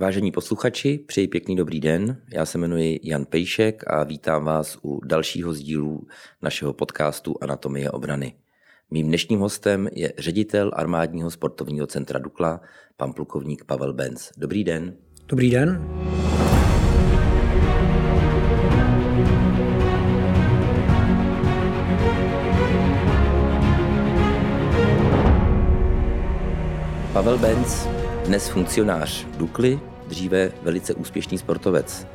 Vážení posluchači, přeji pěkný dobrý den. Já se jmenuji Jan Pejšek a vítám vás u dalšího sdílu našeho podcastu Anatomie obrany. Mým dnešním hostem je ředitel armádního sportovního centra Dukla, pan plukovník Pavel Benz. Dobrý den. Dobrý den. Pavel Benz, dnes funkcionář Dukly, dříve velice úspěšný sportovec.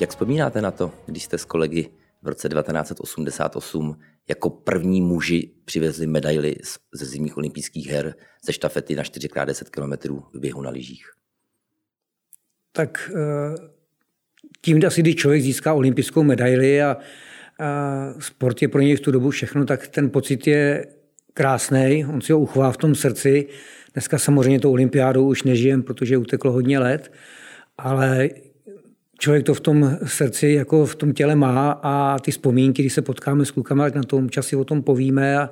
Jak vzpomínáte na to, když jste s kolegy v roce 1988 jako první muži přivezli medaily ze zimních olympijských her ze štafety na 4x10 km v běhu na lyžích? Tak eh, tím, asi když člověk získá olympijskou medaili a, a sport je pro něj v tu dobu všechno, tak ten pocit je krásný, on si ho uchová v tom srdci. Dneska samozřejmě to olympiádou už nežijem, protože uteklo hodně let, ale člověk to v tom srdci, jako v tom těle má a ty vzpomínky, když se potkáme s klukama, tak na tom časi o tom povíme a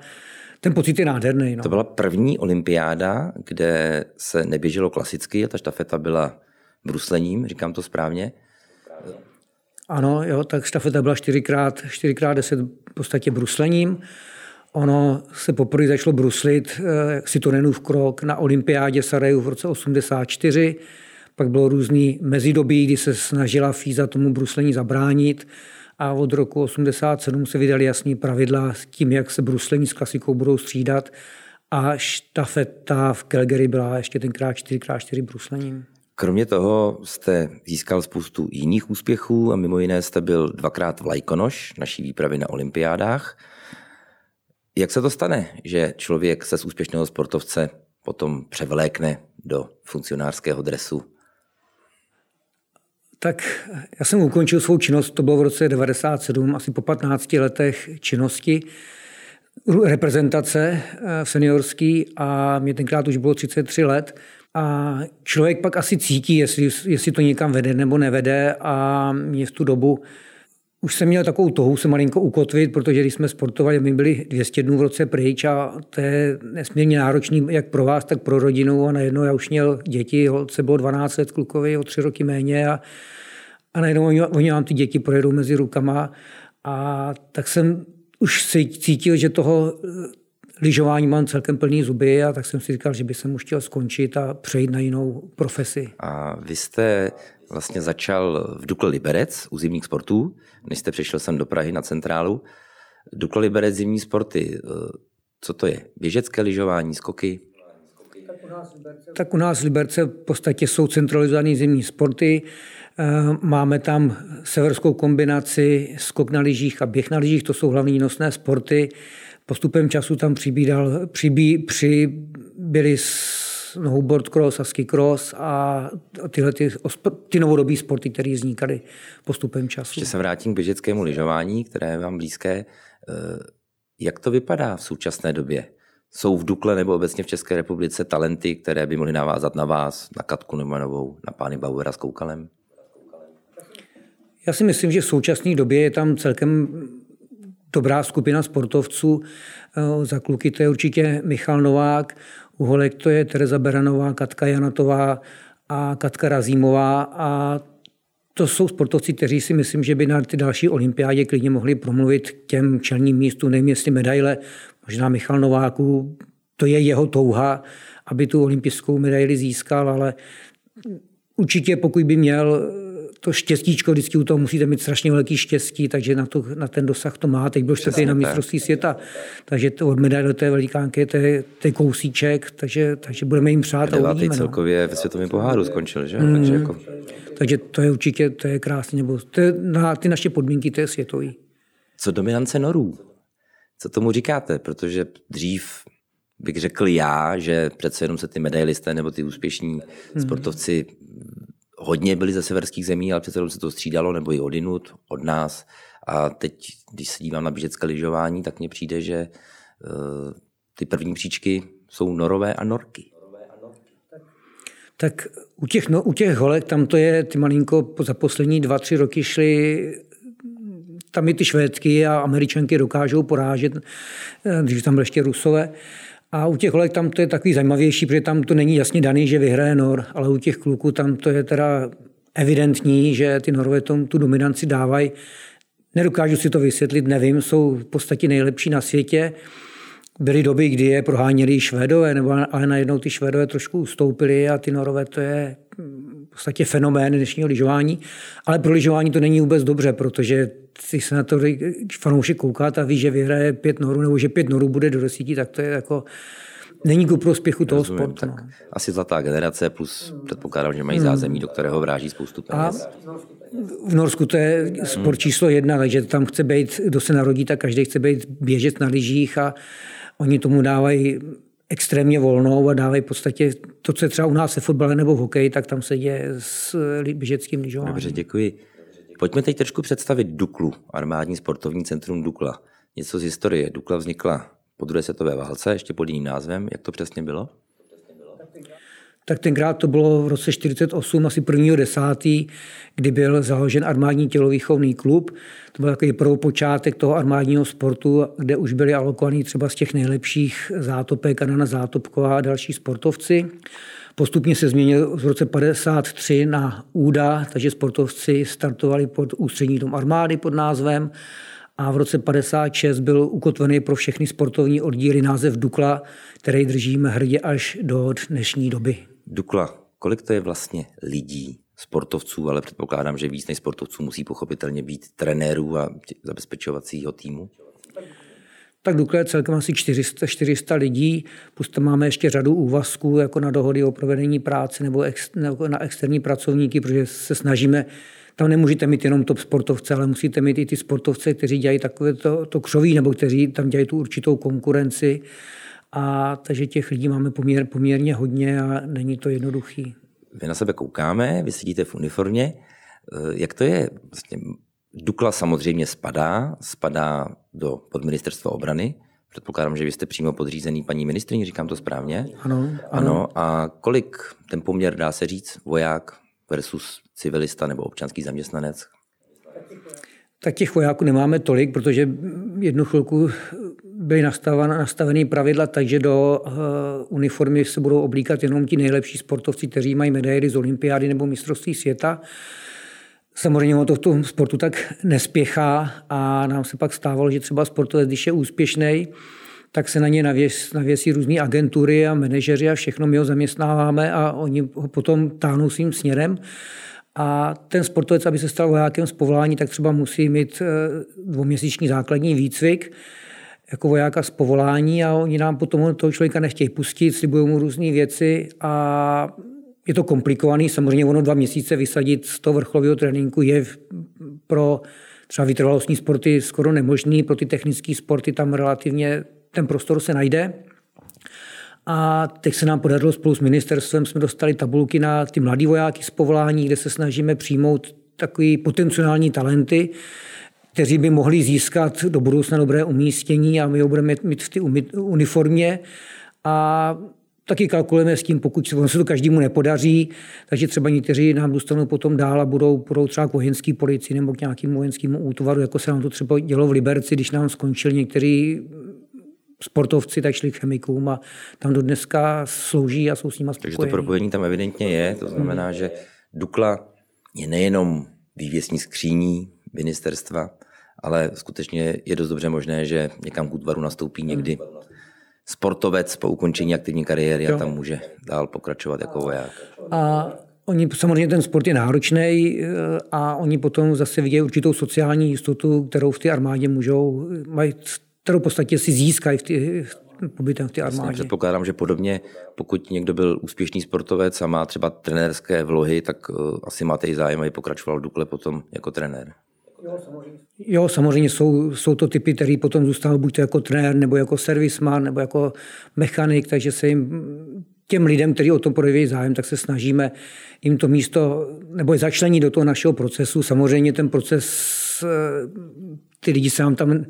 ten pocit je nádherný. No. To byla první olympiáda, kde se neběželo klasicky a ta štafeta byla bruslením, říkám to správně. Ano, jo, tak štafeta byla 4x, 4x10 v podstatě bruslením. Ono se poprvé začalo bruslit eh, si to v krok na olympiádě Sarajevo v roce 84. Pak bylo různý mezidobí, kdy se snažila FISA tomu bruslení zabránit a od roku 87 se vydali jasný pravidla s tím, jak se bruslení s klasikou budou střídat a štafeta v Calgary byla ještě tenkrát 4x4 bruslením. Kromě toho jste získal spoustu jiných úspěchů a mimo jiné jste byl dvakrát vlajkonoš naší výpravy na olympiádách. Jak se to stane, že člověk se z úspěšného sportovce potom převlékne do funkcionářského dresu? Tak já jsem ukončil svou činnost, to bylo v roce 97, asi po 15 letech činnosti reprezentace eh, seniorský a mě tenkrát už bylo 33 let. A člověk pak asi cítí, jestli, jestli to někam vede nebo nevede a mě v tu dobu už jsem měl takovou tohu se malinko ukotvit, protože když jsme sportovali, my byli 200 dnů v roce pryč a to je nesmírně náročný jak pro vás, tak pro rodinu a najednou já už měl děti, holce bylo 12 let klukovi, o tři roky méně a, a najednou oni, oni vám ty děti projedou mezi rukama a tak jsem už si cítil, že toho lyžování mám celkem plný zuby a tak jsem si říkal, že by jsem už chtěl skončit a přejít na jinou profesi. A vy jste vlastně začal v Dukle Liberec u zimních sportů, než jste přišel sem do Prahy na centrálu. Dukle Liberec zimní sporty, eh, co to je? Běžecké lyžování, skoky? Tak u nás v Liberce v podstatě jsou centralizované zimní sporty. Eh, máme tam severskou kombinaci skok na lyžích a běh na lyžích, to jsou hlavní nosné sporty. Postupem času tam přibídal, přibí, přibyly snowboard cross a ski cross a tyhle ty, ty novodobí sporty, které vznikaly postupem času. Ještě se vrátím k běžeckému lyžování, které je vám blízké. Eh, jak to vypadá v současné době? Jsou v Dukle nebo obecně v České republice talenty, které by mohly navázat na vás, na Katku Neumannovou, na pány Bauera s Koukalem? Já si myslím, že v současné době je tam celkem dobrá skupina sportovců. Eh, za kluky to je určitě Michal Novák, u holek to je Tereza Beranová, Katka Janatová a Katka Razímová. A to jsou sportovci, kteří si myslím, že by na ty další olympiádě klidně mohli promluvit k těm čelním místům, nevím jestli medaile, možná Michal Nováku, to je jeho touha, aby tu olympijskou medaili získal, ale určitě pokud by měl to štěstíčko, vždycky u toho musíte mít strašně velký štěstí, takže na, to, na ten dosah to má. Teď byl čtvrtý na mistrovství světa, takže to od medaile do té velikánky to je, to je kousíček, takže, takže budeme jim přát a uvidíme. No. celkově ve světovém poháru skončil, že? Mm, takže, jako... takže to je určitě to je krásné, nebo to je, na ty naše podmínky to je světový. Co dominance norů? Co tomu říkáte? Protože dřív bych řekl já, že přece jenom se ty medailisté nebo ty úspěšní hmm. sportovci hodně byli ze severských zemí, ale přece se to střídalo, nebo i odinut, od nás. A teď, když se dívám na běžecké lyžování, tak mně přijde, že uh, ty první příčky jsou norové a norky. Tak u těch, no, u těch holek, tam to je, ty malinko za poslední dva, tři roky šly tam i ty švédky a američanky dokážou porážet, eh, když tam byly ještě rusové. A u těch holek tam to je takový zajímavější, protože tam to není jasně daný, že vyhraje Nor, ale u těch kluků tam to je teda evidentní, že ty Norové tom tu dominanci dávají. Nedokážu si to vysvětlit, nevím, jsou v podstatě nejlepší na světě. Byly doby, kdy je proháněli Švédové, nebo, ale najednou ty Švédové trošku ustoupili a ty Norové to je podstatě fenomén dnešního lyžování. Ale pro lyžování to není vůbec dobře, protože si se na to fanoušek kouká a ví, že vyhraje pět norů, nebo že pět norů bude do desíti, tak to je jako není ku prospěchu toho Rozumím, sportu. Tak no. Asi zlatá generace, plus předpokládám, že mají hmm. zázemí, do kterého vráží spoustu peněz. A v Norsku to je sport číslo jedna, takže tam chce být, kdo se narodí, tak každý chce být běžet na lyžích a oni tomu dávají extrémně volnou a dávají v podstatě to, co je třeba u nás se fotbale nebo v hokeji, tak tam se děje s běžeckým lyžováním. Dobře, děkuji. Pojďme teď trošku představit Duklu, armádní sportovní centrum Dukla. Něco z historie. Dukla vznikla po druhé světové válce, ještě pod jiným názvem. Jak to přesně bylo? Tak tenkrát to bylo v roce 48, asi 1.10., kdy byl založen armádní tělovýchovný klub. To byl takový prvopočátek toho armádního sportu, kde už byli alokovaní třeba z těch nejlepších zátopek, Anna Zátopková a další sportovci. Postupně se změnil v roce 53 na úda, takže sportovci startovali pod ústřední dom armády pod názvem a v roce 56 byl ukotvený pro všechny sportovní oddíly název Dukla, který držíme hrdě až do dnešní doby. Dukla, kolik to je vlastně lidí, sportovců, ale předpokládám, že víc než sportovců musí pochopitelně být trenérů a zabezpečovacího týmu? tak Dukle je celkem asi 400, 400 lidí, plus tam máme ještě řadu úvazků jako na dohody o provedení práce nebo, ex, nebo na externí pracovníky, protože se snažíme tam nemůžete mít jenom top sportovce, ale musíte mít i ty sportovce, kteří dělají takové to, to křoví, nebo kteří tam dělají tu určitou konkurenci. A takže těch lidí máme poměr, poměrně hodně a není to jednoduchý. Vy na sebe koukáme, vy sedíte v uniformě. Jak to je? Vlastně Dukla samozřejmě spadá, spadá do podministerstva obrany. Předpokládám, že vy jste přímo podřízený paní ministrině, říkám to správně. Ano, ano. ano. A kolik ten poměr dá se říct voják versus civilista nebo občanský zaměstnanec? Tak těch vojáků nemáme tolik, protože jednu chvilku byly nastavené pravidla, takže do uh, uniformy se budou oblíkat jenom ti nejlepší sportovci, kteří mají medaily z olympiády nebo mistrovství světa. Samozřejmě ono to v tom sportu tak nespěchá a nám se pak stávalo, že třeba sportovec, když je úspěšný, tak se na ně navěs, navěsí různé agentury a manažeři a všechno my ho zaměstnáváme a oni ho potom táhnou svým směrem. A ten sportovec, aby se stal vojákem z povolání, tak třeba musí mít eh, dvouměsíční základní výcvik jako vojáka z povolání a oni nám potom toho člověka nechtějí pustit, slibují mu různé věci a je to komplikovaný. Samozřejmě ono dva měsíce vysadit z toho vrcholového tréninku je pro třeba vytrvalostní sporty skoro nemožný, pro ty technické sporty tam relativně ten prostor se najde. A teď se nám podařilo spolu s ministerstvem, jsme dostali tabulky na ty mladý vojáky z povolání, kde se snažíme přijmout takový potenciální talenty, kteří by mohli získat do budoucna dobré umístění a my ho budeme mít v té uniformě. A taky kalkulujeme s tím, pokud se, se to každému nepodaří, takže třeba někteří nám dostanou potom dál a budou, budou třeba k vojenské policii nebo k nějakému vojenskému útvaru, jako se nám to třeba dělo v Liberci, když nám skončil některý sportovci, tak šli k chemikům a tam do dneska slouží a jsou s nimi spokojení. Takže to propojení tam evidentně je, to znamená, že Dukla je nejenom vývěsní skříní ministerstva, ale skutečně je dost dobře možné, že někam k útvaru nastoupí někdy sportovec po ukončení aktivní kariéry a tam může dál pokračovat jako voják. A Oni samozřejmě ten sport je náročný eh, a oni potom zase vidějí určitou sociální jistotu, kterou v té armádě můžou, mají, kterou v podstatě si získají v ty, pobytem v té armádě. Jasně, předpokládám, že podobně, pokud někdo byl úspěšný sportovec a má třeba trenérské vlohy, tak uh, asi máte i zájem, aby pokračoval v Dukle potom jako trenér. Jo, samozřejmě. Jo, samozřejmě jsou, jsou to typy, který potom zůstanou buď to jako trenér, nebo jako servisman, nebo jako mechanik, takže se jim těm lidem, kteří o tom projeví zájem, tak se snažíme jim to místo nebo je začlenit do toho našeho procesu. Samozřejmě ten proces, eh, ty lidi se nám tam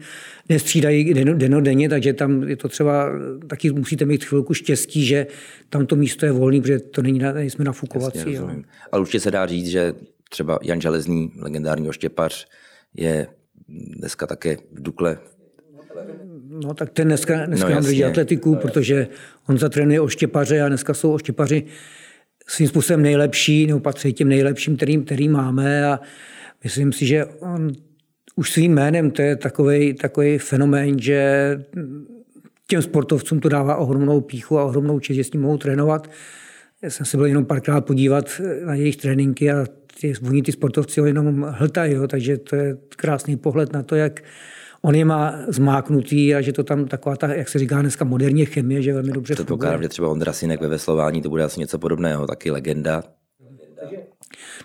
nestřídají denodenně, takže tam je to třeba, taky musíte mít chvilku štěstí, že tam to místo je volné, protože to není, nejsme nafukovací. Jasně, Ale určitě se dá říct, že třeba Jan Železný, legendární oštěpař, je dneska také v Dukle No tak ten dneska, dneska no, drží atletiku, no, protože on zatrénuje oštěpaře a dneska jsou oštěpaři svým způsobem nejlepší, nebo patří těm nejlepším, kterým, který máme a myslím si, že on už svým jménem to je takový, takový fenomén, že těm sportovcům to dává ohromnou píchu a ohromnou čest, že s ním mohou trénovat. Já jsem se byl jenom párkrát podívat na jejich tréninky a ty, oni ty sportovci ho jenom hltají, jo, takže to je krásný pohled na to, jak on je má zmáknutý a že to tam taková ta, jak se říká dneska, moderně chemie, že velmi dobře to funguje. že třeba Ondra Sinek ve veslování, to bude asi něco podobného, taky legenda. Takže,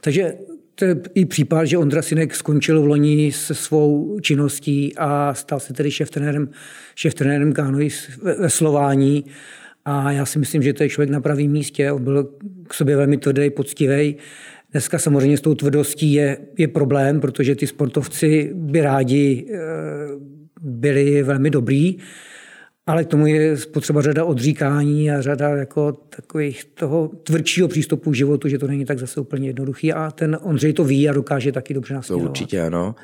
takže to je i případ, že Ondra Sinek skončil v loni se svou činností a stal se tedy šéf-trenérem, šéf-trenérem kánoji veslování. A já si myslím, že to je člověk na pravém místě. On byl k sobě velmi tvrdý, poctivý. Dneska samozřejmě s tou tvrdostí je, je problém, protože ty sportovci by rádi eh, byli velmi dobrý, ale k tomu je potřeba řada odříkání a řada jako takových toho tvrdšího přístupu k životu, že to není tak zase úplně jednoduchý a ten Ondřej to ví a dokáže taky dobře nasměrovat. To určitě ano.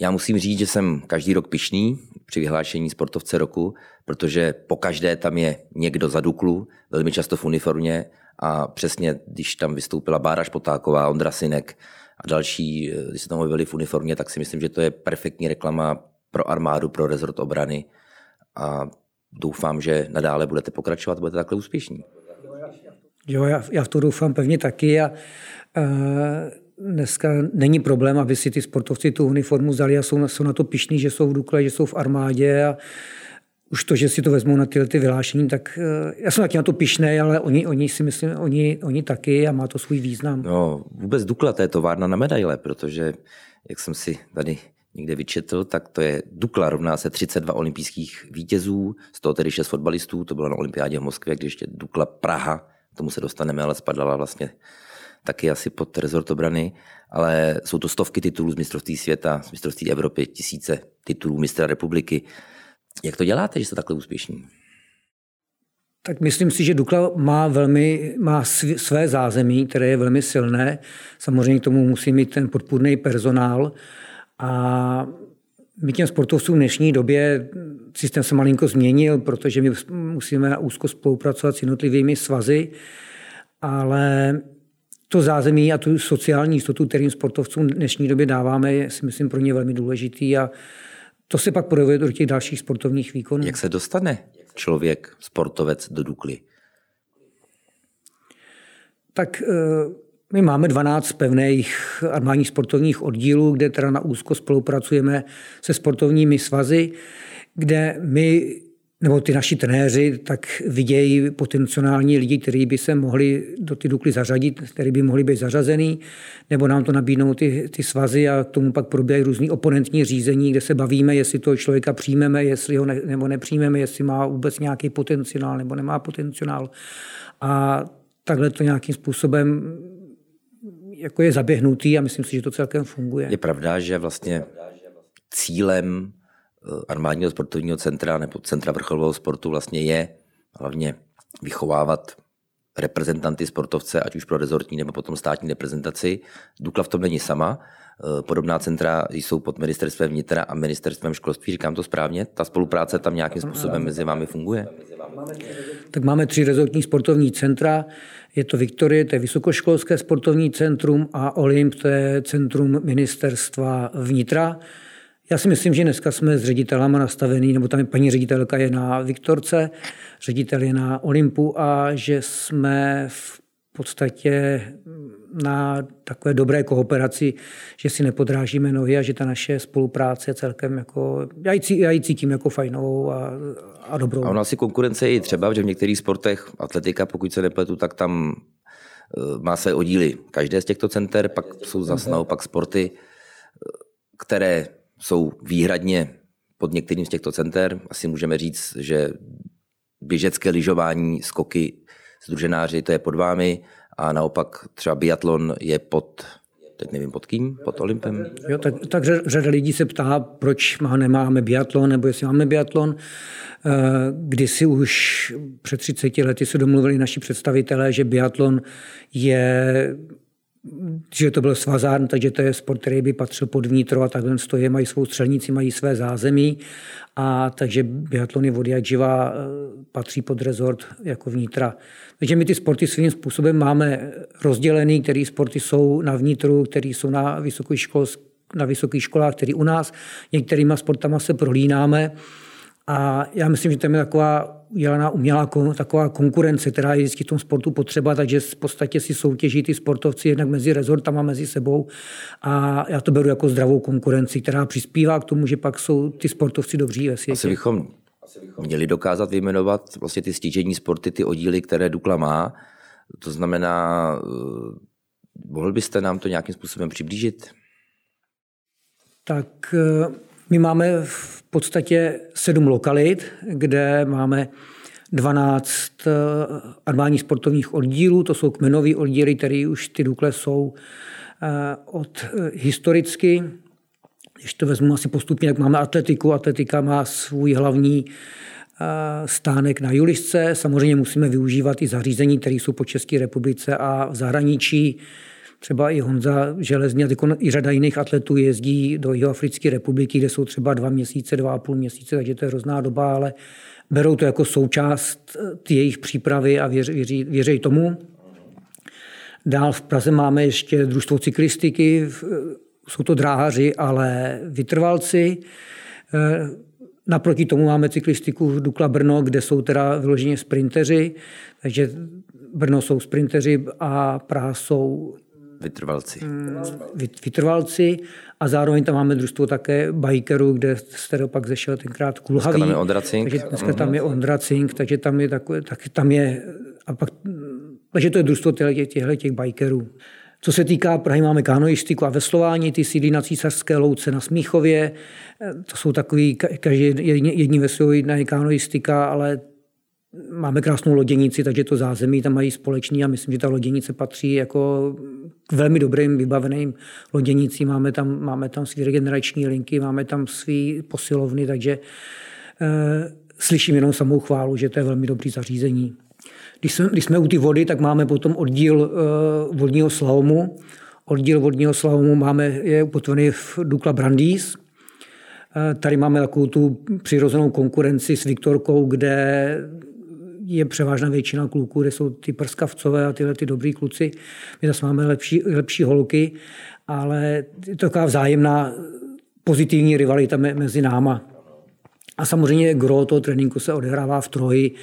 Já musím říct, že jsem každý rok pišný při vyhlášení sportovce roku, protože po každé tam je někdo za Duklu, velmi často v uniformě a přesně, když tam vystoupila Bára Špotáková, Ondra Sinek a další, když se tam objevili v uniformě, tak si myslím, že to je perfektní reklama pro armádu, pro rezort obrany a doufám, že nadále budete pokračovat, budete takhle úspěšní. Jo, já, já v to doufám pevně taky a uh, dneska není problém, aby si ty sportovci tu uniformu vzali a jsou, jsou na to pišní, že jsou v Dukle, že jsou v armádě a už to, že si to vezmou na tyhle ty vyhlášení, tak uh, já jsem taky na to pišný, ale oni, oni si myslím, oni, oni taky a má to svůj význam. No, vůbec Dukla, to je továrna na medaile, protože jak jsem si tady někde vyčetl, tak to je Dukla rovná se 32 olympijských vítězů, z toho tedy 6 fotbalistů, to bylo na olympiádě v Moskvě, když ještě Dukla Praha, k tomu se dostaneme, ale spadala vlastně taky asi pod rezort obrany, ale jsou to stovky titulů z mistrovství světa, z mistrovství Evropy, tisíce titulů mistra republiky. Jak to děláte, že jste takhle úspěšní? Tak myslím si, že Dukla má velmi má své zázemí, které je velmi silné. Samozřejmě k tomu musí mít ten podpůrný personál. A my těm sportovcům v dnešní době systém se malinko změnil, protože my musíme úzko spolupracovat s jednotlivými svazy, ale to zázemí a tu sociální jistotu, kterým sportovcům v dnešní době dáváme, je si myslím pro ně velmi důležitý a to se pak projevuje do těch dalších sportovních výkonů. Jak se dostane člověk, sportovec do Dukly? Tak eh, my máme 12 pevných armádních sportovních oddílů, kde teda na úzko spolupracujeme se sportovními svazy, kde my nebo ty naši trenéři tak vidějí potenciální lidi, kteří by se mohli do ty Dukly zařadit, kteří by mohli být zařazený, nebo nám to nabídnou ty, ty svazy a k tomu pak probíhají různý oponentní řízení, kde se bavíme, jestli toho člověka přijmeme, jestli ho ne, nebo nepřijmeme, jestli má vůbec nějaký potenciál nebo nemá potenciál. A takhle to nějakým způsobem jako je zaběhnutý a myslím si, že to celkem funguje. Je pravda, že vlastně cílem armádního sportovního centra nebo centra vrcholového sportu vlastně je hlavně vychovávat reprezentanty sportovce, ať už pro rezortní nebo potom státní reprezentaci. Dukla v tom není sama. Eh, podobná centra jsou pod ministerstvem vnitra a ministerstvem školství, říkám to správně. Ta spolupráce tam nějakým způsobem mezi vámi funguje? Tak máme tři rezortní sportovní centra. Je to Viktorie, to je Vysokoškolské sportovní centrum a Olymp, to je centrum ministerstva vnitra. Já si myslím, že dneska jsme s ředitelama nastavený, nebo tam paní ředitelka je na Viktorce, ředitel je na Olympu a že jsme v podstatě na takové dobré kooperaci, že si nepodrážíme nohy a že ta naše spolupráce je celkem jako, já ji, já ji cítím jako fajnou a, a dobrou. A ona si konkurence je i třeba, že v některých sportech, atletika, pokud se nepletu, tak tam eh, má své oddíly každé z těchto center, pak jsou zase naopak sporty, eh, které jsou výhradně pod některým z těchto center. Asi můžeme říct, že běžecké lyžování, skoky, združenáři, to je pod vámi a naopak třeba biatlon je pod teď nevím pod kým, pod Olympem. Jo, tak, tak řada lidí se ptá, proč má, nemáme biatlon, nebo jestli máme biatlon. Eh, kdysi už před 30 lety se domluvili naši představitelé, že biatlon je že to byl svazárn, takže to je sport, který by patřil pod vnitro a takhle stojí, mají svou střelnici, mají své zázemí a takže biatlony vody jak živá eh, patří pod rezort jako vnitra. Takže my ty sporty svým způsobem máme rozdělený, které sporty jsou na vnitru, které jsou na vysokých školách, na vysokých školách, které u nás. Některýma sportama se prohlínáme a já myslím, že to je taková udělaná umělá taková konkurence, která je vždycky v tom sportu potřeba, takže v podstatě si soutěží ty sportovci jednak mezi rezortama, mezi sebou a já to beru jako zdravou konkurenci, která přispívá k tomu, že pak jsou ty sportovci dobří ve světě. Asi bychom měli dokázat vyjmenovat vlastně ty stížení sporty, ty oddíly, které Dukla má. To znamená, eh, mohl byste nám to nějakým způsobem přiblížit? Tak eh, my máme v podstatě sedm lokalit, kde máme 12 eh, armádních sportovních oddílů. To jsou kmenové oddíly, které už ty Dukle jsou od historicky. Když to vezmu asi postupně, jak máme atletiku. Atletika má svůj hlavní stánek na Julisce. Samozřejmě musíme využívat i zařízení, které jsou po České republice a v zahraničí. Třeba i Honza Železný a i řada jiných atletů jezdí do Jihoafrické republiky, kde jsou třeba dva měsíce, dva a půl měsíce, takže to je hrozná doba, ale berou to jako součást eh, jejich přípravy a věří, věří, věří tomu. Dál v Praze máme ještě družstvo cyklistiky, jsou to dráhaři, ale vytrvalci. Eh, naproti tomu máme cyklistiku v Dukla Brno, kde jsou teda vyloženě sprinteři, takže Brno jsou sprinteři a Praha jsou vytrvalci. Vytrvalci a zároveň tam máme družstvo také bikerů, kde toho pak zešel tenkrát Kulhavý. Dneska tam je Ondracink. Takže dneska tam je Ondracink, takže tam je takové, tak tam je, a pak, takže to je družstvo těchto těch bikerů. Co se týká Prahy, máme kanoistiku a veslování, ty sídlí na Císařské louce na Smíchově. To jsou takový, každý jední veslový, jedna je kanoistika, ale máme krásnou loděnici, takže to zázemí tam mají společný a myslím, že ta loděnice patří jako k velmi dobrým vybaveným loděnicím. Máme tam, máme tam svý regenerační linky, máme tam svý posilovny, takže e, slyším jenom samou chválu, že to je velmi dobrý zařízení. Když jsme, když jsme u ty vody, tak máme potom oddíl uh, vodního slalomu. Oddíl vodního slalomu máme, je upotvený v Dukla Brandýs. Uh, tady máme takovou tu přirozenou konkurenci s Viktorkou, kde je převážná většina kluků, kde jsou ty prskavcové a tyhle ty dobrý kluci. My zase máme lepší, lepší holky, ale je to taková vzájemná pozitivní rivalita mezi náma. A samozřejmě gro toho tréninku se odehrává v Troji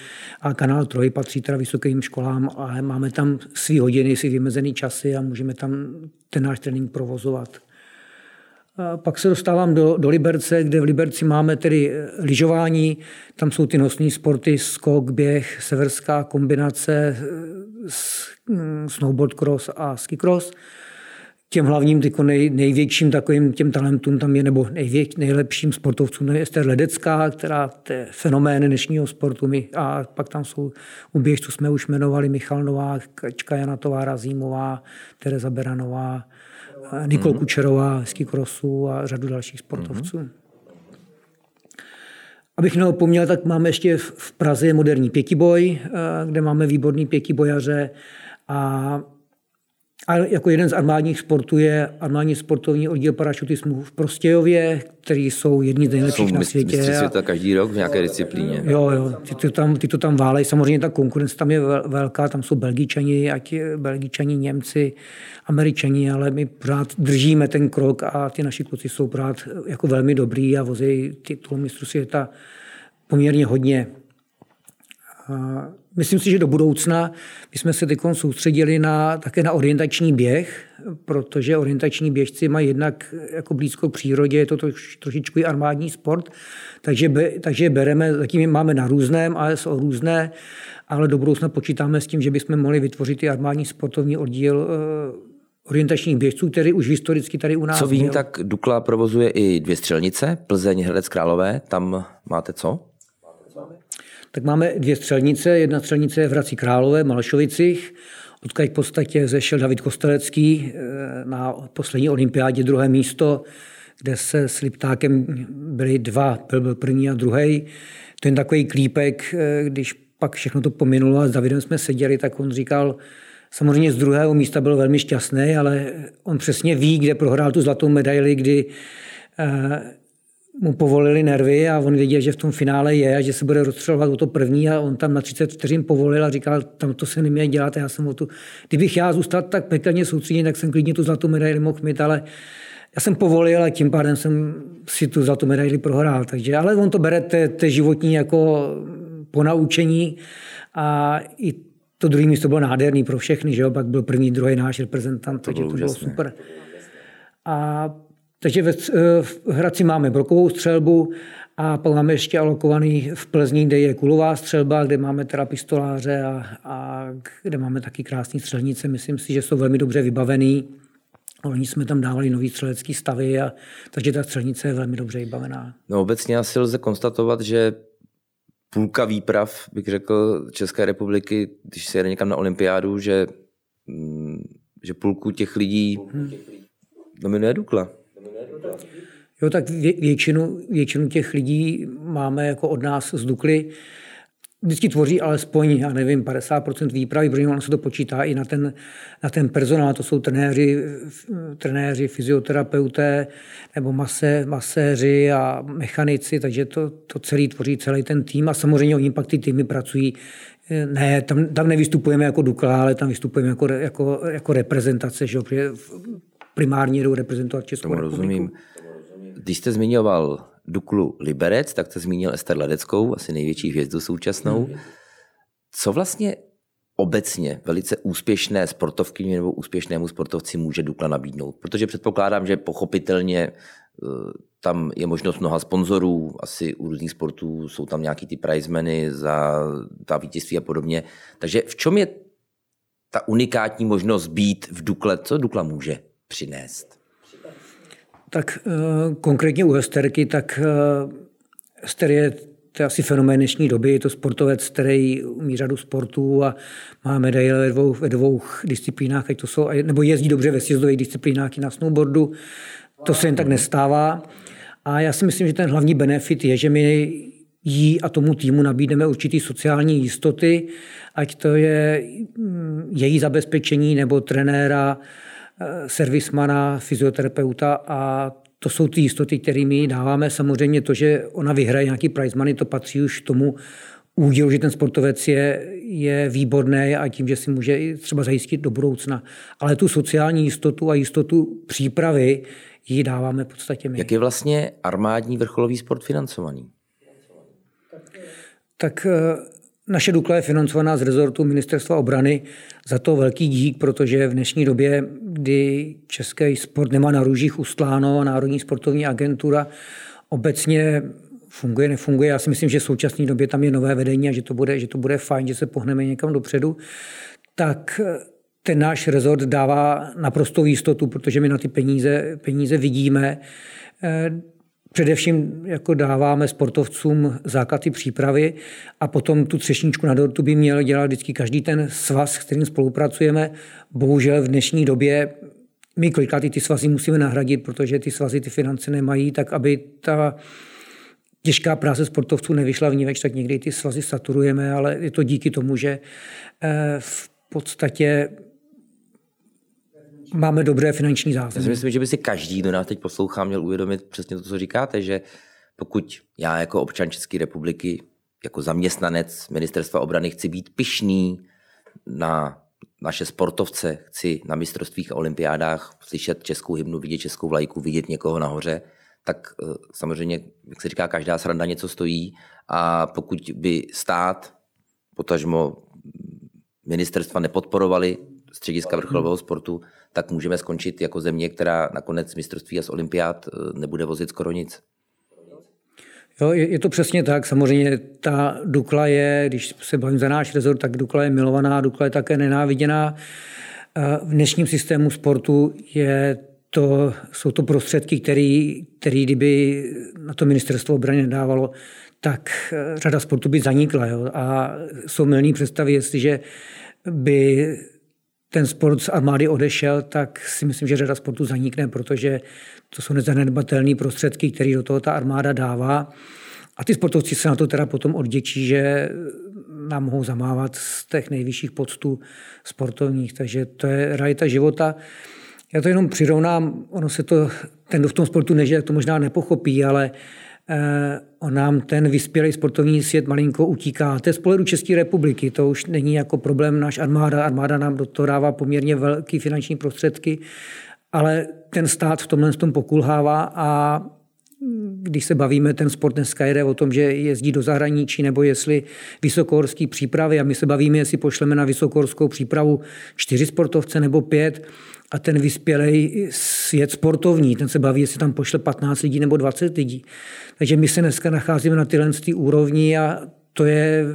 a kanál Troji patří teda vysokým školám, ale máme tam svý hodiny, si vymezený časy a můžeme tam ten náš trénink provozovat. Pak se dostávám do, do Liberce, kde v Liberci máme tedy eh, lyžování, tam jsou ty nosní sporty, skok, běh, severská kombinace, eh, mm, snowboard cross a ski cross. Těm hlavním tyko nej, největším takovým těm talentům tam je, nebo největ, nejlepším sportovcům je Ester Ledecká, která je fenomén dnešního sportu. My, a pak tam jsou u běžců jsme už jmenovali Michal Novák, Kačka Janatová, Razímová, Tereza Beranová, Nikol mm-hmm. Kučerová, ski crossu a řadu dalších sportovců. Mm-hmm. Abych neopomněl, tak máme ještě v Praze moderní pětiboj, eh, kde máme výborný pětibojaře a a jako jeden z armádních sportů je armádní sportovní oddíl parašutismu v Prostějově, který jsou jedni z nejlepších na světě. Jsou světa každý rok v nějaké disciplíně. Jo, jo, ty to tam, ty to tam válejí. Samozřejmě ta konkurence tam je velká, tam jsou Belgičani, ať Belgičani, Němci, Američani, ale my pořád držíme ten krok a ty naši kluci jsou pořád jako velmi dobrý a vozí titul mistru světa poměrně hodně. Myslím si, že do budoucna bychom se teď soustředili na, také na orientační běh, protože orientační běžci mají jednak jako blízko přírodě, je to troš, trošičku i armádní sport, takže, be, takže bereme, zatím máme na různém, ASO různé, ale do budoucna počítáme s tím, že bychom mohli vytvořit i armádní sportovní oddíl eh, orientačních běžců, který už historicky tady u nás Co vím, byl. tak Dukla provozuje i dvě střelnice, Plzeň, Hradec Králové. Tam máte co? Tak máme dvě střelnice. Jedna střelnice je v Hradci Králové, Malšovicích, odkud v podstatě zešel David Kostelecký eh, na poslední olympiádě druhé místo, kde se s Liptákem byli dva, byl, byl první a druhý. To je takový klípek, eh, když pak všechno to pominulo a s Davidem jsme seděli, tak on říkal, Samozřejmě z druhého místa byl velmi šťastný, ale on přesně ví, kde prohrál tu zlatou medaili, kdy eh, mu povolili nervy a on věděl, že v tom finále je a že se bude rozstřelovat o to první a on tam na 30 vteřin povolil a říkal, tam to se neměl dělat. Já jsem o tu, kdybych já zůstal tak pekelně soustředěn, tak jsem klidně tu zlatou medaili mohl mít, ale já jsem povolil a tím pádem jsem si tu zlatou medaili prohrál. Takže, ale on to bere té, té životní jako ponaučení a i to druhé místo bylo nádherný pro všechny, že jo? pak byl první, druhý náš reprezentant, to takže to bylo super. A takže ve, eh, v Hradci máme brokovou střelbu a pak máme ještě alokovaný v Plzni, kde je kulová střelba, kde máme teda pistoláře a, a kde máme taky krásné střelnice. Myslím si, že jsou velmi dobře vybavený. Oni jsme tam dávali nový střelecký stavy, a, takže ta střelnice je velmi dobře vybavená. No obecně asi lze konstatovat, že půlka výprav, bych řekl, České republiky, když se jede někam na olympiádu, že, mm, že půlku těch lidí hmm. dominuje Dukla. Jo, tak většinu, většinu těch lidí máme jako od nás z Dukly. Vždycky tvoří alespoň, já nevím, 50% výpravy, protože ono se to počítá i na ten, na ten personál, to jsou trenéři, trenéři fyzioterapeuté nebo mase, maséři a mechanici, takže to, to celý tvoří celý ten tým a samozřejmě oni pak ty týmy pracují ne, tam, tam nevystupujeme jako Dukla, ale tam vystupujeme jako, jako, jako reprezentace, že? primárně jdou reprezentovat Českou Tomu republiku. rozumím. Když jste zmiňoval Duklu Liberec, tak jste zmínil Ester Ledeckou, asi největší hvězdu současnou. Mm. Co vlastně obecně velice úspěšné sportovky nebo úspěšnému sportovci může Dukla nabídnout? Protože předpokládám, že pochopitelně eh, tam je možnost mnoha sponzorů, asi u různých sportů jsou tam nějaký ty prizemeny za ta vítězství a podobně. Takže v čem je ta unikátní možnost být v Dukle? Co Dukla může? přinést? Tak eh, konkrétně u Hesterky, tak Hester je to je asi fenomén dnešní doby. Je to sportovec, který umí řadu sportů a má medaile ve dvou, ve dvou disciplínách, ať to jsou, nebo jezdí dobře ve sjezdových disciplínách i na snowboardu. To se jen tak nestává. A já si myslím, že ten hlavní benefit je, že my jí a tomu týmu nabídneme určitý sociální jistoty, ať to je mm, její zabezpečení nebo trenéra, Eh, servismana, fyzioterapeuta a to jsou ty jistoty, kterými dáváme. Samozřejmě to, že ona vyhraje nějaký prize money, to patří už tomu údělu, že ten sportovec je, je výborný a tím, že si může třeba zajistit do budoucna. Ale tu sociální jistotu a jistotu přípravy ji dáváme v podstatě my. Jak je vlastně armádní vrcholový sport financovaný? Tak eh, naše Dukla je financovaná z rezortu Ministerstva obrany. Za to velký dík, protože v dnešní době, kdy český sport nemá na růžích ustláno, Národní sportovní agentura obecně funguje, nefunguje. Já si myslím, že v současné době tam je nové vedení a že to bude, že to bude fajn, že se pohneme někam dopředu. Tak ten náš rezort dává naprostou jistotu, protože my na ty peníze, peníze vidíme. Především jako dáváme sportovcům základy přípravy a potom tu třešničku na dortu by měl dělat vždycky každý ten svaz, s kterým spolupracujeme. Bohužel v dnešní době my kolikrát ty svazy musíme nahradit, protože ty svazy ty finance nemají, tak aby ta těžká práce sportovců nevyšla v níveč, tak někdy ty svazy saturujeme, ale je to díky tomu, že eh, v podstatě máme dobré finanční zázemí. Já si myslím, že by si každý, kdo nás teď poslouchá, měl uvědomit přesně to, co říkáte, že pokud já jako občan České republiky, jako zaměstnanec ministerstva obrany chci být pišný na naše sportovce, chci na mistrovstvích a olympiádách slyšet českou hymnu, vidět českou vlajku, vidět někoho nahoře, tak eh, samozřejmě, jak se říká, každá sranda něco stojí a pokud by stát, potažmo ministerstva nepodporovali střediska vrcholového sportu, tak můžeme skončit jako země, která nakonec mistrovství a z olympiád eh, nebude vozit skoro nic. Jo, je, je to přesně tak. Samozřejmě ta Dukla je, když se bavím za náš rezort, tak Dukla je milovaná, Dukla je také nenáviděná. Eh, v dnešním systému sportu je to, jsou to prostředky, které kdyby na to ministerstvo obrany nedávalo, tak eh, řada sportu by zanikla. Jo? A jsou milné představy, jestliže by ten sport z armády odešel, tak si myslím, že řada sportu zanikne, protože to jsou nezanedbatelné prostředky, které do toho ta armáda dává. A ty sportovci se na to teda potom odděčí, že nám mohou zamávat z těch nejvyšších poctů sportovních. Takže to je realita života. Já to jenom přirovnám, ono se to, ten, v tom sportu nežije, to možná nepochopí, ale eh, on nám ten vyspělý sportovní svět malinko utíká. To je z pohledu České republiky, to už není jako problém náš armáda. Armáda nám do toho dává poměrně velké finanční prostředky, ale ten stát v tomhle tom pokulhává a když se bavíme, ten sport dneska jede o tom, že jezdí do zahraničí nebo jestli vysokohorský přípravy a my se bavíme, jestli pošleme na vysokohorskou přípravu čtyři sportovce nebo pět a ten vyspělý svět sportovní, ten se baví, jestli tam pošle 15 lidí nebo 20 lidí. Takže my se dneska nacházíme na tyhle úrovni a to je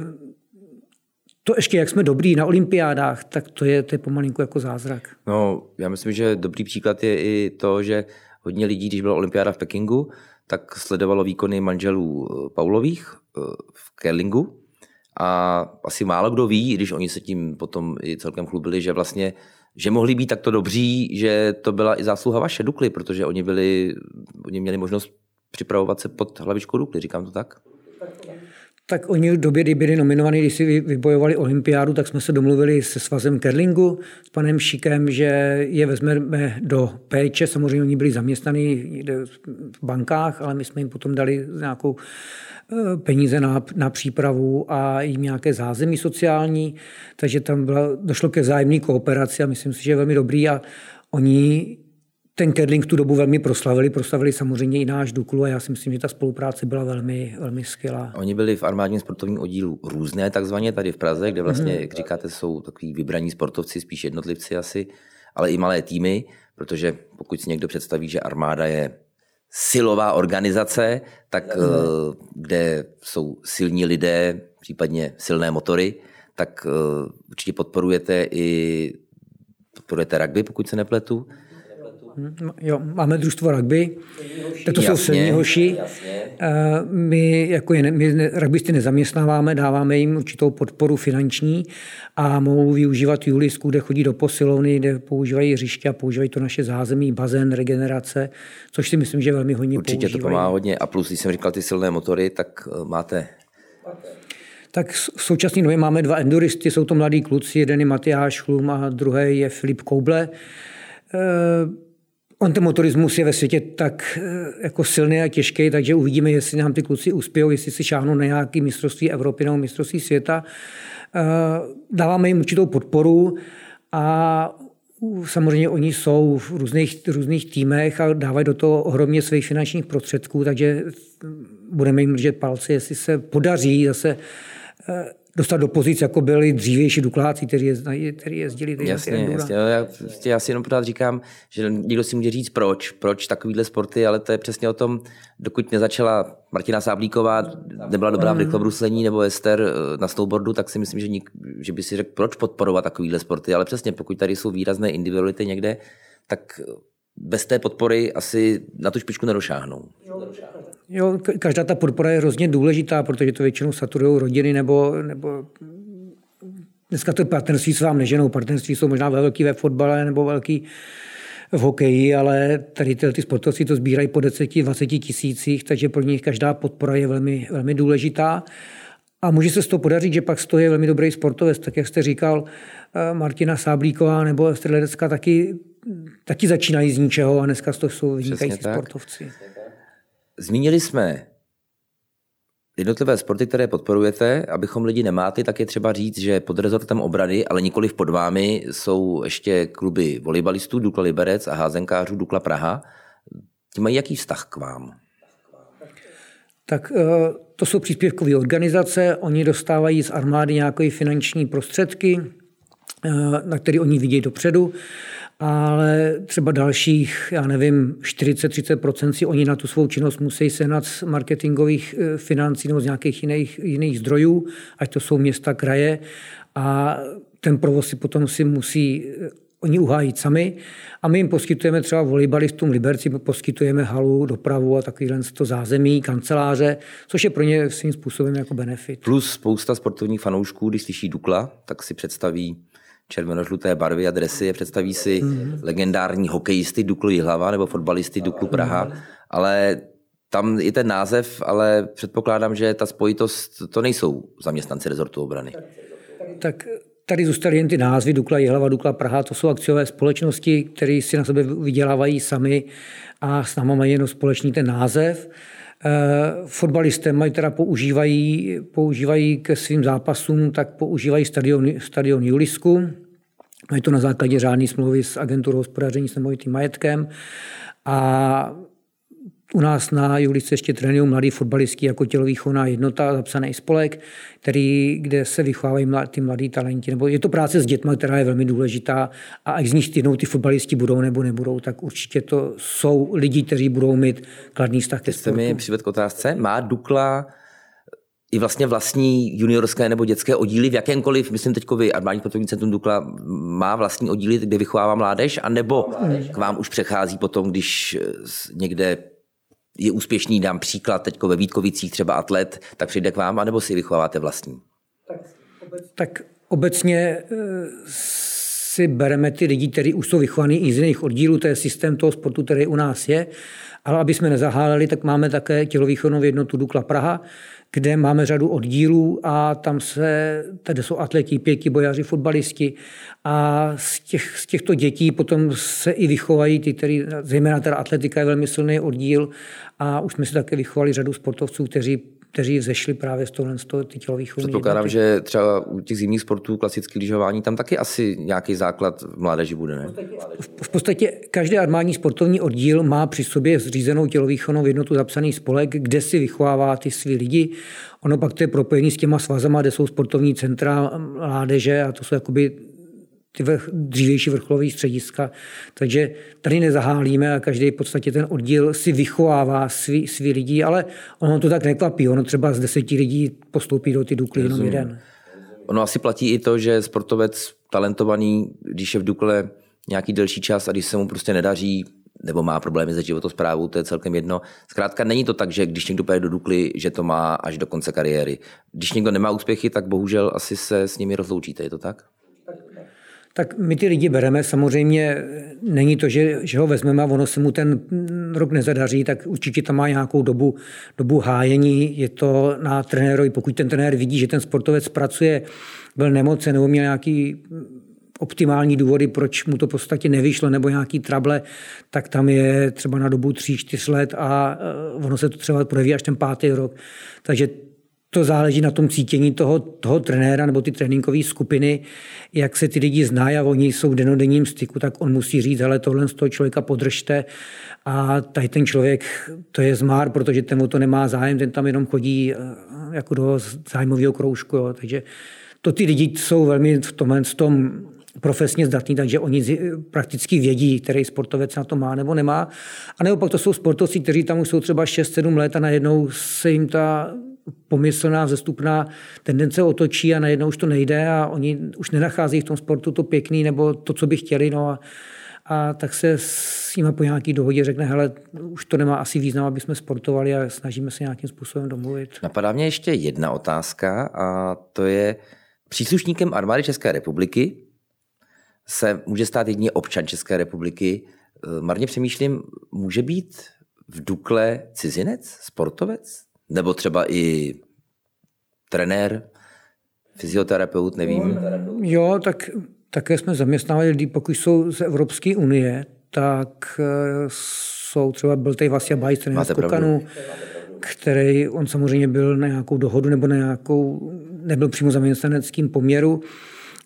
to ještě, jak jsme dobrý na olympiádách, tak to je, to je pomalinku jako zázrak. No, já myslím, že dobrý příklad je i to, že hodně lidí, když byla olympiáda v Pekingu, tak sledovalo výkony manželů eh, Paulových eh, v curlingu a asi málo kdo ví, když oni se tím potom i celkem chlubili, že vlastně že mohli být takto dobří, že to byla i zásluha vaše Dukly, protože oni byli, oni měli možnost připravovat se pod hlavičkou Dukly, říkám to tak? Tak oni v době, kdy byli nominovaní, když si vybojovali olympiádu, tak jsme se domluvili se svazem Kerlingu, s panem Šikem, že je vezmeme do péče. Samozřejmě oni byli zaměstnaní v bankách, ale my jsme jim potom dali nějakou eh, peníze na, na přípravu a jim nějaké zázemí sociální, takže tam byla, došlo ke vzájemné kooperaci a myslím si, že je velmi dobrý a oni ten Kedling tu dobu velmi proslavili, proslavili samozřejmě i náš Duklu a já si myslím, že ta spolupráce byla velmi, velmi skvělá. Oni byli v armádním sportovním oddílu různé, takzvaně tady v Praze, kde vlastně, mm-hmm. jak říkáte, jsou takový vybraní sportovci, spíš jednotlivci asi, ale i malé týmy, protože pokud si někdo představí, že armáda je silová organizace, tak mm-hmm. kde jsou silní lidé, případně silné motory, tak eh, určitě podporujete i podporujete rugby, pokud se nepletu. Hm, jo, máme družstvo rugby, to jsou silní hoši. My, jako je, my rugbysty nezaměstnáváme, dáváme jim určitou podporu finanční a mohou využívat Julisku, kde chodí do posilovny, kde používají hřiště a používají to naše zázemí, bazén, regenerace, což si myslím, že velmi hodně Určitě používají. to pomáhá hodně. A plus, když jsem říkal ty silné motory, tak eh, máte tak v současné době máme dva enduristy, jsou to mladí kluci, jeden je Matyáš Chlum a druhý je Filip Kouble. On ten motorismus je ve světě tak eh, jako silný a těžký, takže uvidíme, jestli nám ty kluci uspějou, jestli si šáhnou na nějaké mistrovství Evropy nebo mistrovství světa. Eh, dáváme jim určitou podporu a samozřejmě oni jsou v různých, různých týmech a dávají do toho ohromně svých finančních prostředků, takže budeme jim držet palce, jestli se podaří zase eh, dostat do pozic, jako byli dřívější dukláci, kteří, kteří jezdili. Jasně, jasně. Já, prostě já si jenom pořád říkám, že někdo si může říct, proč, proč takovýhle sporty, ale to je přesně o tom, dokud nezačala Martina Sáblíková, nebyla dobrá v rychlobruslení nebo Ester eh, na snowboardu, tak si myslím, že, nik, že by si řekl, proč podporovat takovýhle sporty, ale přesně pokud tady jsou výrazné individuality někde, tak bez té podpory asi na tu špičku nedošáhnou. Jo, každá ta podpora je hrozně důležitá, protože to většinou saturují rodiny nebo, nebo dneska to partnerství s vám neženou. Partnerství jsou možná velký ve fotbale nebo velký v hokeji, ale tady ty, ty sportovci to sbírají po 10-20 tisících, takže pro nich každá podpora je velmi, velmi důležitá. A může se z toho podařit, že pak z toho je velmi dobrý sportovec, tak jak jste říkal, eh, Martina Sáblíková nebo Středlecká taky, taky začínají z ničeho a dneska to jsou vynikající sportovci. Zmínili jsme jednotlivé sporty, které podporujete, abychom lidi nemátli, tak je třeba říct, že pod rezortem obrany, ale nikoli pod vámi, jsou ještě kluby volejbalistů Dukla Liberec a házenkářů Dukla Praha. Ti mají jaký vztah k vám? Tak eh, to jsou příspěvkové organizace, oni dostávají z armády nějaké finanční prostředky, eh, na které oni vidějí dopředu ale třeba dalších, já nevím, 40-30% si oni na tu svou činnost musí sehnat z marketingových eh, financí nebo z nějakých jiných, jiných zdrojů, ať to jsou města, kraje a ten provoz si potom si musí eh, oni uhájit sami a my jim poskytujeme třeba volejbalistům Liberci, poskytujeme halu, dopravu a takovýhle to zázemí, kanceláře, což je pro ně svým způsobem jako benefit. Plus spousta sportovních fanoušků, když slyší Dukla, tak si představí červeno-žluté barvy a dresy, představí si mm-hmm. legendární hokejisty Duklu Jihlava nebo fotbalisty Duklu Praha, mm-hmm. ale tam i ten název, ale předpokládám, že ta spojitost, to nejsou zaměstnanci rezortu obrany. Tak tady zůstaly jen ty názvy Dukla Jihlava, Dukla Praha, to jsou akciové společnosti, které si na sebe vydělávají sami a s námi mají jenom společný ten název. Eh, fotbalisté mají teda používají, používají ke svým zápasům, tak používají stadion, stadion Julisku. Mají to na základě řádné smlouvy s agenturou hospodaření s nemovitým majetkem. A u nás na Julice ještě trénují mladí fotbalisti jako tělovýchovná jednota, zapsaný spolek, který, kde se vychovávají ty mladí talenti. Nebo je to práce s dětmi, která je velmi důležitá a až z nich jednou ty fotbalisti budou nebo nebudou, tak určitě to jsou lidi, kteří budou mít kladný vztah ke sportu. mi přived k otázce. Má Dukla i vlastně vlastní juniorské nebo dětské oddíly v jakémkoliv, myslím teď vy, Armádní sportovní centrum Dukla má vlastní oddíly, kde vychovává mládež, anebo k vám už přechází potom, když někde je úspěšný, dám příklad, teď ve Vítkovicích třeba atlet, tak přijde k vám, anebo si vychováváte vlastní? Tak, tak obecně eh, si bereme ty lidi, kteří už jsou vychovaní i z jiných oddílů, to je systém toho sportu, který u nás je. Ale aby jsme nezaháleli, tak máme také tělovýchovnou jednotu Dukla Praha, kde máme řadu oddílů a tam se, tady jsou atleti, pěti, bojaři, fotbalisti a z, těch, z těchto dětí potom se i vychovají ty, který, zejména teda atletika je velmi silný oddíl a už jsme si také vychovali řadu sportovců, kteří kteří vzešli právě z tohle z toho ty tělovýchovní Předpokládám, že třeba u těch zimních sportů, klasické lyžování, tam taky asi nějaký základ v mládeži bude, ne? V podstatě každý armádní sportovní oddíl má při sobě zřízenou tělovýchovnou jednotu zapsaný spolek, kde si vychovává ty svý lidi. Ono pak to je propojení s těma svazama, kde jsou sportovní centra mládeže a to jsou jakoby ty vrch, dřívější vrcholové střediska. Takže tady nezahálíme a každý v podstatě ten oddíl si vychovává svý, svý lidí, ale ono to tak nekvapí. Ono třeba z deseti lidí postoupí do ty Dukly jenom jeden. Ono asi platí i to, že sportovec talentovaný, když je v Dukle nějaký delší čas a když se mu prostě nedaří, nebo má problémy se životosprávou, to je celkem jedno. Zkrátka není to tak, že když někdo půjde do Dukly, že to má až do konce kariéry. Když někdo nemá úspěchy, tak bohužel asi se s nimi rozloučíte, je to tak? Tak my ty lidi bereme, samozřejmě není to, že, že ho vezmeme a ono se mu ten rok nezadaří, tak určitě tam má nějakou dobu, dobu hájení. Je to na trenérovi, pokud ten trenér vidí, že ten sportovec pracuje, byl nemocen nebo měl nějaký optimální důvody, proč mu to v podstatě nevyšlo, nebo nějaký trable, tak tam je třeba na dobu 3-4 let a eh, ono se to třeba projeví až ten pátý rok. Takže to záleží na tom cítění toho, toho trenéra nebo ty tréninkové skupiny, jak se ty lidi znají a oni jsou v denodenním styku, tak on musí říct, ale tohle z toho člověka podržte a tady ten člověk, to je zmár, protože ten o to nemá zájem, ten tam jenom chodí eh, jako do zájmového kroužku. Jo. Takže to ty lidi jsou velmi v tom, v tom profesně zdatní, takže oni prakticky vědí, který sportovec na to má nebo nemá. A nebo pak to jsou sportovci, kteří tam už jsou třeba 6-7 let a najednou se jim ta pomyslná, vzestupná tendence otočí a najednou už to nejde a oni už nenachází v tom sportu to pěkný nebo to, co by chtěli. No a, a tak se s nimi po nějaký dohodě řekne, hele, už to nemá asi význam, aby jsme sportovali a snažíme se nějakým způsobem domluvit. Napadá mě ještě jedna otázka a to je, příslušníkem armády České republiky se může stát jedině občan České republiky. Marně přemýšlím, může být v Dukle cizinec, sportovec? Nebo třeba i trenér, fyzioterapeut, nevím. Jo, tak také jsme zaměstnávali lidi, pokud jsou z Evropské unie, tak eh, jsou třeba, byl tady Vasia Bajs, trenér z Kokanu, který, on samozřejmě byl na nějakou dohodu nebo na nějakou, nebyl přímo zaměstnaneckým poměru,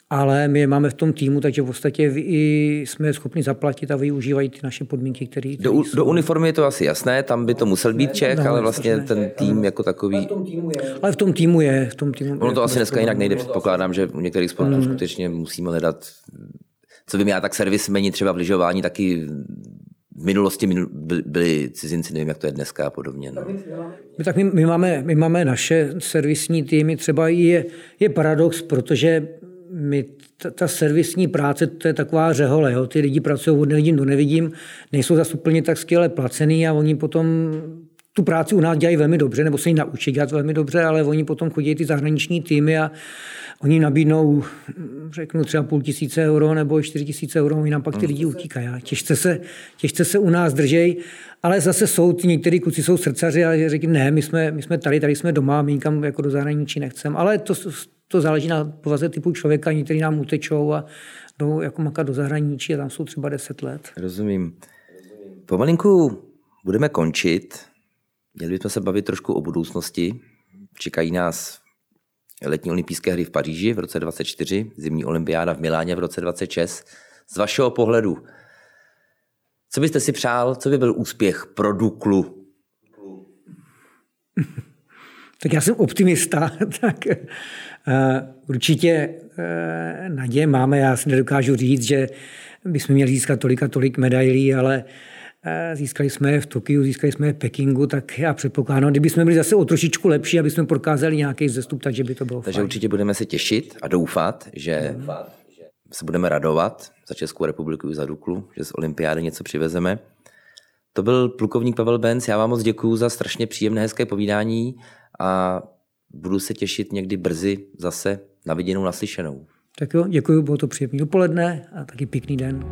ale my je máme v tom týmu, takže v podstatě i jsme schopni zaplatit a využívají ty naše podmínky, které. Do, do uniformy je to asi jasné, tam by to musel být Čech, no, ale vlastně ten tým jako takový. Ale v tom týmu je. V tom týmu ono to asi dneska jinak nejde, předpokládám, že u některých sportů hmm. skutečně musíme hledat, co vím já, tak servismeni třeba v lyžování taky v minulosti byli cizinci, nevím, jak to je dneska a podobně. No. Tak my, my, máme, my máme naše servisní týmy, třeba je, je paradox, protože my, ta, ta servisní práce, to je taková řehole. Jo? Ty lidi pracují od nevidím do nevidím, nejsou zase úplně tak skvěle placený a oni potom tu práci u nás dělají velmi dobře, nebo se ji naučí dělat velmi dobře, ale oni potom chodí ty zahraniční týmy a oni nabídnou, řeknu třeba půl tisíce euro nebo čtyři tisíce euro, oni nám pak ty lidi utíkají. Těžce se, těžce se u nás držej, ale zase jsou, ty některý kluci jsou srdcaři a řekli, ne, my jsme, my jsme tady, tady jsme doma, my nikam jako do zahraničí nechceme. Ale to, to záleží na povaze typu člověka, někteří nám utečou a jdou jako makat do zahraničí a tam jsou třeba 10 let. Rozumím. Pomalinku budeme končit. Měli bychom se bavit trošku o budoucnosti. Čekají nás letní olympijské hry v Paříži v roce 24, zimní olympiáda v Miláně v roce 26. Z vašeho pohledu, co byste si přál, co by byl úspěch pro Duklu? tak já jsem optimista, tak určitě uh, naděje máme. Já si nedokážu říct, že bychom měli získat tolik a tolik medailí, ale uh, získali jsme je v Tokiu, získali jsme je v Pekingu, tak já předpokládám, kdyby jsme byli zase o trošičku lepší, aby jsme prokázali nějaký zestup, takže by to bylo Takže fajn. určitě budeme se těšit a doufat, že mm. se budeme radovat za Českou republiku i za Duklu, že z olympiády něco přivezeme. To byl plukovník Pavel Benz. Já vám moc děkuji za strašně příjemné, hezké povídání a budu se těšit někdy brzy zase na viděnou, naslyšenou. Tak jo, děkuji, bylo to příjemný dopoledne a taky pěkný den.